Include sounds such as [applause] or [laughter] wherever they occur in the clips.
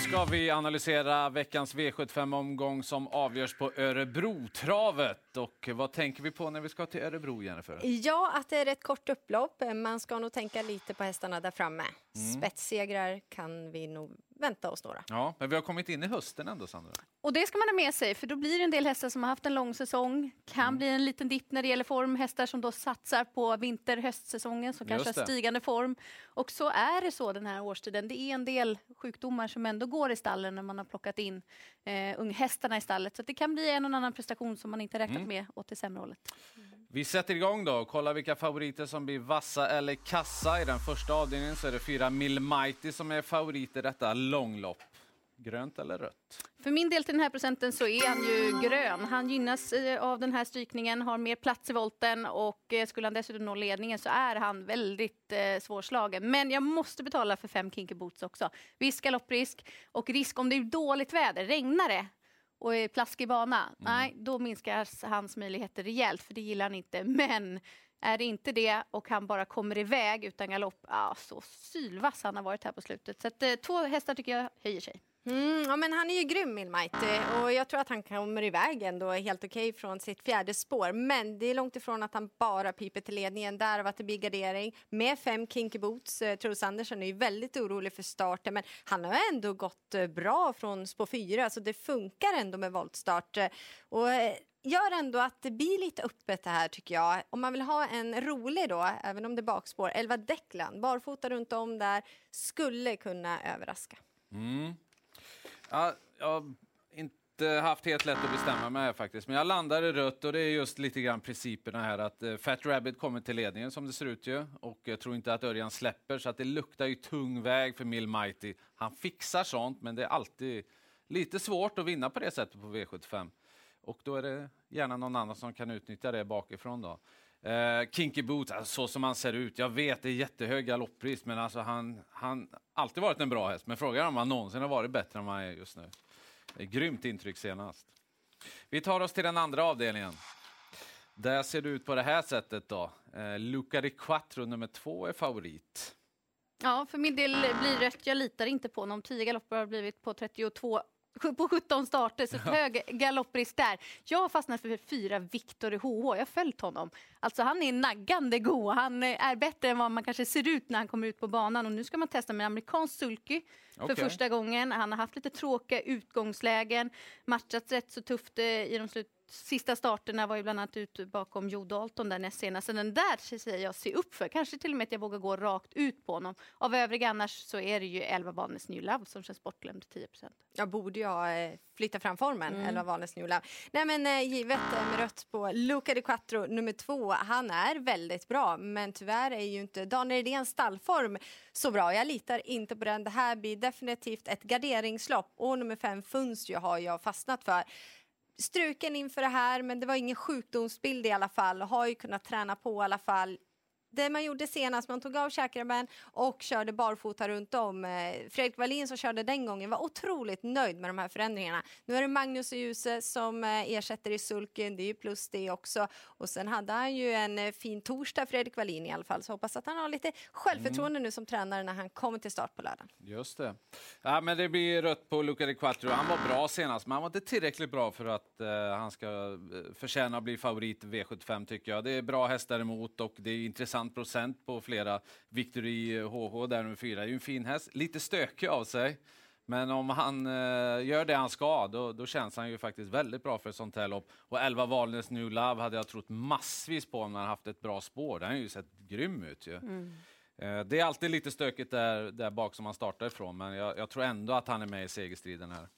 ska vi analysera veckans V75-omgång som avgörs på Örebrotravet. Och vad tänker vi på när vi ska till Örebro, Jennifer? Ja, att det är ett kort upplopp. Man ska nog tänka lite på hästarna där framme. Mm. Spetssegrar kan vi nog vänta oss några. Ja, men vi har kommit in i hösten ändå, Sandra. Och det ska man ha med sig, för då blir det en del hästar som har haft en lång säsong. Kan mm. bli en liten dipp när det gäller form. Hästar som då satsar på vinter-höstsäsongen, som kanske har stigande form. Och så är det så den här årstiden. Det är en del sjukdomar som ändå går i stallen när man har plockat in eh, unghästarna i stallet. Så det kan bli en och annan prestation som man inte räknat mm. med åt det sämre hållet. Mm. Vi sätter igång då och kollar vilka favoriter som blir vassa eller kassa. I den första avdelningen så är det fyra Milmighty som är favorit i detta långlopp. Grönt eller rött? För min del till den här procenten så är han ju grön. Han gynnas eh, av den här strykningen, har mer plats i volten och eh, skulle han dessutom nå ledningen så är han väldigt eh, svårslagen. Men jag måste betala för fem Kinky Boots också. Viss galopprisk och risk om det är dåligt väder, regnar det och är plaskig bana, mm. nej, då minskar hans möjligheter rejält, för det gillar han inte. Men är det inte det och han bara kommer iväg utan galopp, ja, så sylvass han har varit här på slutet. Så att, eh, två hästar tycker jag höjer sig. Mm, ja, men han är ju grym, Milmight. Och jag tror att han kommer iväg ändå helt okej okay från sitt fjärde spår. Men det är långt ifrån att han bara piper till ledningen. Där har det blir gardering med fem kinky boots. Eh, Truls Andersen Andersson är ju väldigt orolig för starten, men han har ändå gått eh, bra från spår fyra, så det funkar ändå med voltstart. Eh, och gör ändå att det blir lite öppet det här tycker jag. Om man vill ha en rolig då, även om det är bakspår, Elva Declan, barfota runt om där, skulle kunna överraska. Mm. Ja, jag har inte haft helt lätt att bestämma mig här faktiskt, men jag landar i rött och det är just lite grann principerna här att eh, Fat Rabbit kommer till ledningen som det ser ut ju och jag tror inte att Örjan släpper så att det luktar ju tung väg för Mill Mighty. Han fixar sånt, men det är alltid lite svårt att vinna på det sättet på V75 och då är det gärna någon annan som kan utnyttja det bakifrån då. Uh, Kinky Boots, alltså, så som han ser ut. Jag vet, det är jättehög galopppris, men alltså han har alltid varit en bra häst. Men frågan är om han någonsin har varit bättre än vad han är just nu. Det är grymt intryck senast. Vi tar oss till den andra avdelningen. Där ser det ut på det här sättet då. Uh, Luca di Quattro nummer två är favorit. Ja, för min del blir rätt. Jag litar inte på honom. Tio galopper har blivit på 32 på 17 starter, så hög galopprisk där. Jag har fastnat för fyra Victor HH. Jag har följt honom. Alltså han är naggande god. Han är bättre än vad man kanske ser ut när han kommer ut på banan. Och nu ska man testa med amerikansk sulky för okay. första gången. Han har haft lite tråkiga utgångslägen, matchats rätt så tufft eh, i de slut sista starterna var ju bland annat ute bakom Joe Dalton där näst senast. Så den där säger jag se upp för. Kanske till och med att jag vågar gå rakt ut på honom. Av övriga annars så är det ju 11 Vannes New Love som känns bortglömd 10% Jag borde jag eh, flytta fram formen, mm. 11 Vannes New Love. Nej men eh, givet eh, med rött på Luca di Quattro nummer två. Han är väldigt bra, men tyvärr är ju inte Daniel Redéns stallform så bra. Jag litar inte på den. Det här blir definitivt ett garderingslopp och nummer fem Funstio har jag fastnat för struken inför det här, men det var ingen sjukdomsbild i alla fall. Har ju kunnat träna på i alla fall det man gjorde senast, man tog av käkrabben och körde barfota runt om. Eh, Fredrik Wallin som körde den gången var otroligt nöjd med de här förändringarna. Nu är det Magnus Djuse som eh, ersätter i sulken, det är ju plus det också. Och sen hade han ju en eh, fin torsdag, Fredrik Wallin i alla fall, så hoppas att han har lite självförtroende mm. nu som tränare när han kommer till start på lördagen. Just det. Ja, men det blir rött på Luca di Quattro. Han var bra senast, men han var inte tillräckligt bra för att uh, han ska förtjäna att bli favorit V75 tycker jag. Det är bra hästar emot och det är intressant intressant procent på flera. Victory HH där nummer fyra är ju en fin häst, lite stökig av sig. Men om han eh, gör det han ska, då, då, känns han ju faktiskt väldigt bra för ett sånt här lopp. Och 11 Valnes New Love hade jag trott massvis på om han haft ett bra spår. Den har ju sett grym ut ju. Mm. Eh, det är alltid lite stökigt där, där bak som han startar ifrån, men jag, jag tror ändå att han är med i segerstriden här.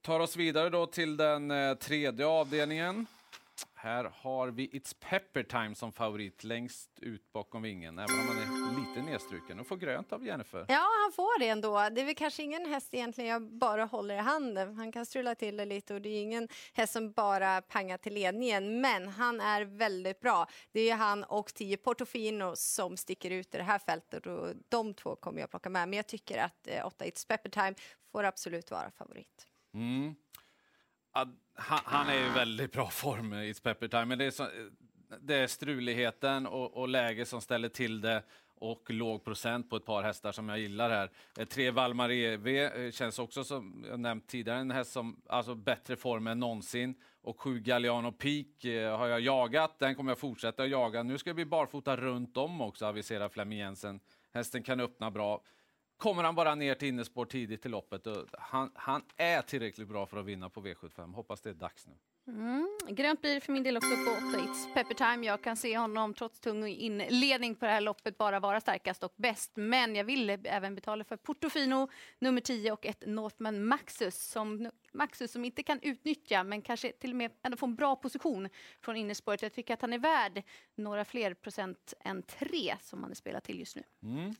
Tar oss vidare då till den eh, tredje avdelningen. Här har vi It's Pepper Time som favorit längst ut bakom vingen, även om han är lite nedstruken. Och får grönt av Jennifer. Ja, han får det ändå. Det är väl kanske ingen häst egentligen jag bara håller i handen. Han kan strula till det lite och det är ingen häst som bara pangar till ledningen. Men han är väldigt bra. Det är han och 10 Portofino som sticker ut i det här fältet och de två kommer jag plocka med. Men jag tycker att 8 eh, It's Pepper Time får absolut vara favorit. Mm han, han, är i väldigt bra form i Pepper Time, men det är, så, det är struligheten och, och läge som ställer till det. och låg procent på ett par hästar som jag gillar här. Eh, tre Valmar EV eh, känns också som jag nämnt tidigare en häst som alltså bättre form än någonsin och sju Galliano Peak eh, har jag jagat. Den kommer jag fortsätta jaga. Nu ska vi barfota runt om också aviserar Flemming Jensen. Hästen kan öppna bra. Kommer han bara ner till innespår tidigt i loppet, han, han är tillräckligt bra för att vinna på V75. Hoppas det är dags nu. Mm. Grönt blir för min del också på 8 It's Pepper Time. Jag kan se honom trots tung inledning på det här loppet bara vara starkast och bäst. Men jag vill även betala för Portofino nummer 10 och ett Northman Maxus som, Maxus som inte kan utnyttja men kanske till och med ändå få en bra position från innerspåret. Jag tycker att han är värd några fler procent än tre som han är spelat till just nu. Mm.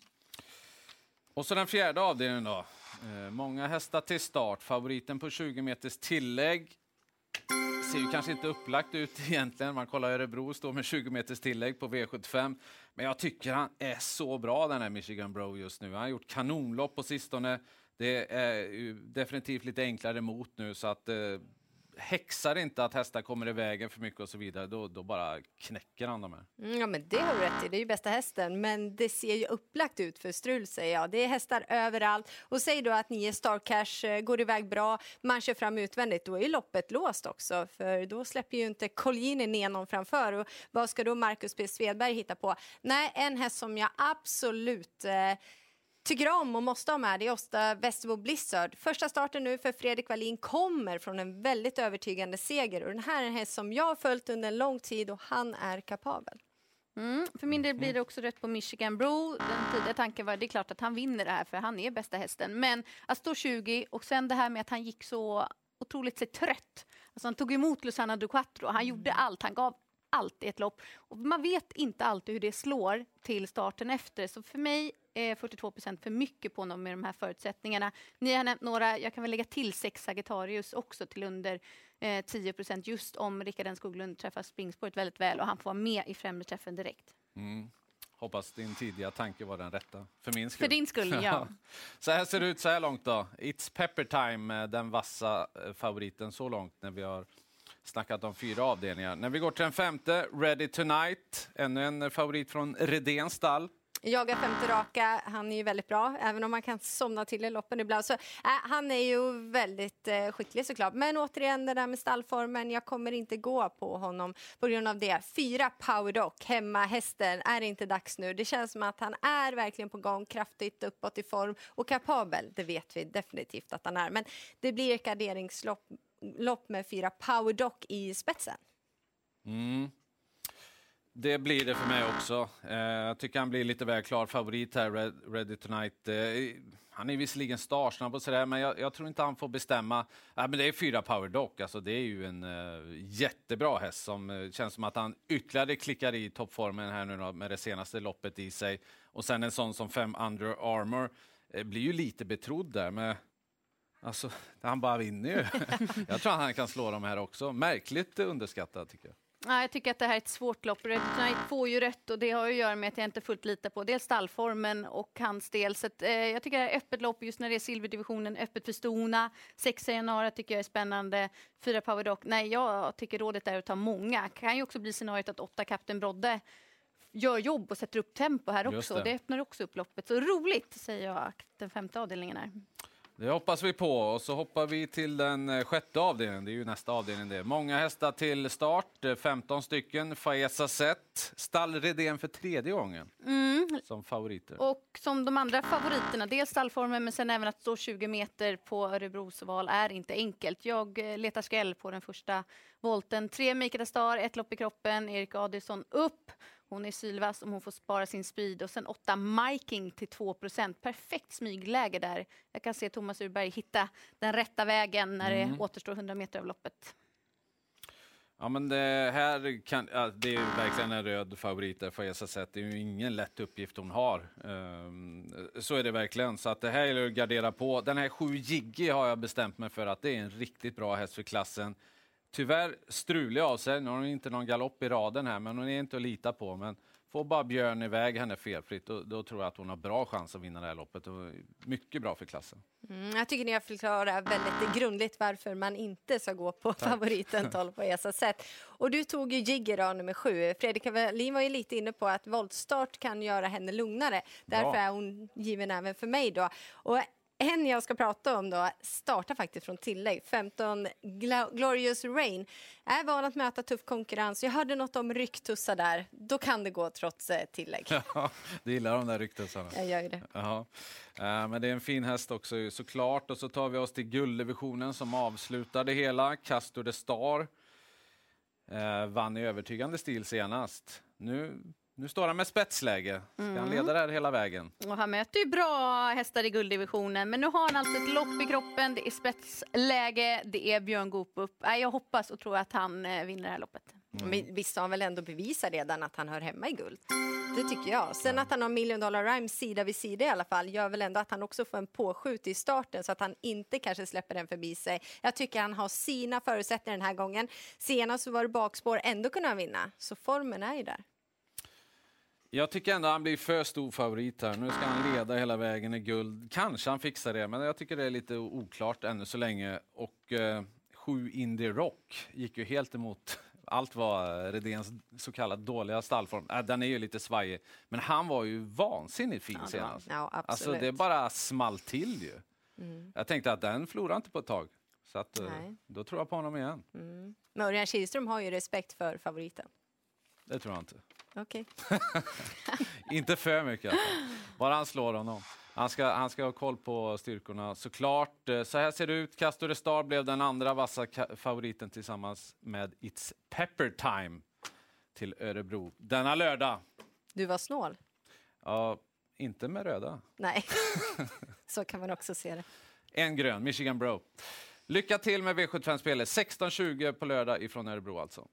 Och så den fjärde avdelningen då. Eh, många hästar till start. Favoriten på 20 meters tillägg ser ju kanske inte upplagt ut [laughs] egentligen. Man kollar Örebro står med 20 meters tillägg på V75. Men jag tycker han är så bra den här Michigan Bro just nu. Han har gjort kanonlopp på sistone. Det är definitivt lite enklare mot nu så att eh, häxar inte att hästar kommer i vägen för mycket och så vidare, då, då bara knäcker han dem. här. Mm, ja, men det har du rätt i. Det är ju bästa hästen, men det ser ju upplagt ut för strul säger jag. Det är hästar överallt och säg då att nio Star Cash eh, går iväg bra, man kör fram utvändigt, då är ju loppet låst också, för då släpper ju inte Colgjini ner någon framför och vad ska då Marcus P Svedberg hitta på? Nej, en häst som jag absolut eh, tycker om och måste ha med det är Åsta Västerbo Blizzard. Första starten nu för Fredrik Wallin kommer från en väldigt övertygande seger och den här är en häst som jag har följt under en lång tid och han är kapabel. Mm, för min del blir det också rätt på Michigan Bro. Den tidiga tanken var det är klart att han vinner det här för han är bästa hästen. Men att stå 20 och sen det här med att han gick så otroligt sig trött. Alltså han tog emot Luciana Duquatro, han gjorde mm. allt, han gav allt i ett lopp. Och man vet inte alltid hur det slår till starten efter. Så för mig 42 procent för mycket på honom med de här förutsättningarna. Ni har nämnt några, jag kan väl lägga till sex Sagittarius också till under eh, 10 procent just om Rickard Skoglund träffar springspåret väldigt väl och han får vara med i främre träffen direkt. Mm. Hoppas din tidiga tanke var den rätta. För min skull. För din skull, ja. [laughs] så här ser det ut så här långt då. It's Pepper Time, den vassa eh, favoriten så långt när vi har snackat om fyra avdelningar. När vi går till den femte, Ready Tonight, ännu en favorit från Redéns stall. Jagar femte raka, han är ju väldigt bra, även om man kan somna till i loppen ibland. Så, äh, han är ju väldigt eh, skicklig såklart. Men återigen, det där med stallformen, jag kommer inte gå på honom på grund av det. Fyra powerdock, hemma hästen, är det inte dags nu? Det känns som att han är verkligen på gång, kraftigt uppåt i form och kapabel. Det vet vi definitivt att han är. Men det blir ett garderingslopp lopp med fyra powerdock i spetsen. Mm. Det blir det för mig också. Eh, jag tycker han blir lite väl klar favorit här, Red, Ready Tonight. Eh, han är visserligen startsnabb och sådär, men jag, jag, tror inte han får bestämma. Eh, men det är fyra power dock, alltså det är ju en eh, jättebra häst som eh, känns som att han ytterligare klickar i toppformen här nu då, med det senaste loppet i sig. Och sen en sån som fem Under Armour eh, blir ju lite betrodd där med Alltså, han bara vinner ju. [laughs] jag tror han kan slå de här också. Märkligt underskattad tycker jag. Ja, jag tycker att det här är ett svårt lopp. Red Knight får ju rätt och det har att göra med att jag inte fullt litar på dels stallformen och hans del. Så att, eh, jag tycker det här är öppet lopp just när det är silverdivisionen, öppet för Stona. Sexa januari tycker jag är spännande. Fyra power dock. Nej, jag tycker rådet är att ta många. Kan ju också bli scenariot att åtta Kapten Brodde gör jobb och sätter upp tempo här också. Det. det öppnar också upp loppet. Så roligt säger jag den femte avdelningen är. Det hoppas vi på. Och så hoppar vi till den eh, sjätte avdelningen. Det är ju nästa avdelning det. Många hästar till start, 15 eh, stycken. Faesa Zet, stall Redén för tredje gången mm. som favoriter. Och som de andra favoriterna, dels stallformen men sen även att stå 20 meter på Örebros val är inte enkelt. Jag eh, letar skräll på den första volten. Tre Mikael Star, ett lopp i kroppen, Erik Adilsson upp hon är sylvass om hon får spara sin speed och sen 8 Miking till 2% Perfekt smygläge där. Jag kan se Thomas Urberg hitta den rätta vägen när mm. det återstår 100 meter av loppet. Ja, men det här kan, ja, det är verkligen en röd favorit där för sätt. Det är ju ingen lätt uppgift hon har. Um, så är det verkligen. Så att det här gäller att gardera på. Den här 7 Jiggy har jag bestämt mig för att det är en riktigt bra häst för klassen. Tyvärr strulig av sig. Nu har hon inte någon galopp i raden här, men hon är inte att lita på. Men Får bara Björn iväg henne felfritt, då, då tror jag att hon har bra chans att vinna det här loppet. Och mycket bra för klassen. Mm, jag tycker ni har förklarat väldigt grundligt varför man inte ska gå på favoriten [laughs] 12 på Esa sätt. Och du tog ju Jigger nummer sju. Fredrik Wallin var ju lite inne på att voltstart kan göra henne lugnare. Därför Bra. är hon given även för mig då. Och en jag ska prata om då startar faktiskt från tillägg. 15 Gla- Glorious Rain är van att möta tuff konkurrens. Jag hörde något om rycktussar där. Då kan det gå trots eh, tillägg. [laughs] Ja, du gillar de där ryktesarna. Jag gör ju det. Jaha. Eh, men det är en fin häst också såklart. Och så tar vi oss till gulddivisionen som avslutar det hela. Castor de Star eh, vann i övertygande stil senast. Nu, nu står han med spetsläge. Ska han leda där hela vägen? Och han möter ju bra hästar i gulddivisionen, men nu har han alltså ett lopp i kroppen, det är spetsläge, det är Björn Goop upp. Jag hoppas och tror att han eh, vinner det här loppet. Men visst har han väl ändå bevisat redan att han hör hemma i guld? Det tycker jag. Sen att han har Million Dollar Rhyme sida vid sida i alla fall gör väl ändå att han också får en påskjut i starten så att han inte kanske släpper den förbi sig. Jag tycker han har sina förutsättningar den här gången. Senast så var det bakspår, ändå kunde han vinna. Så formen är ju där. Jag tycker ändå han blir för stor favorit här. Nu ska han leda hela vägen i guld. Kanske han fixar det, men jag tycker det är lite oklart ännu så länge. Och eh, sju Indie Rock gick ju helt emot allt vad Redéns så kallad dåliga stallform. Äh, den är ju lite svajig, men han var ju vansinnigt fin Ja, senast. ja, absolut. alltså det bara small till ju. Jag tänkte att den förlorade inte på ett tag. Så att, eh, Nej. då tror jag på honom igen. Men Örjan Kihlström har ju respekt för favoriten. Det tror jag inte. Okej. [laughs] Inte för mycket. Bara han slår honom. Han ska, han ska ha koll på styrkorna såklart. Eh, Så här ser det ut. Castor Star blev den andra vassa favoriten tillsammans med It's Pepper Time till Örebro denna lördag. Du var snål. Ja, inte med röda. Nej, [laughs] så kan man också se det. En grön, Michigan Bro. Lycka till med V75-spelet. 16.20 på lördag ifrån Örebro alltså.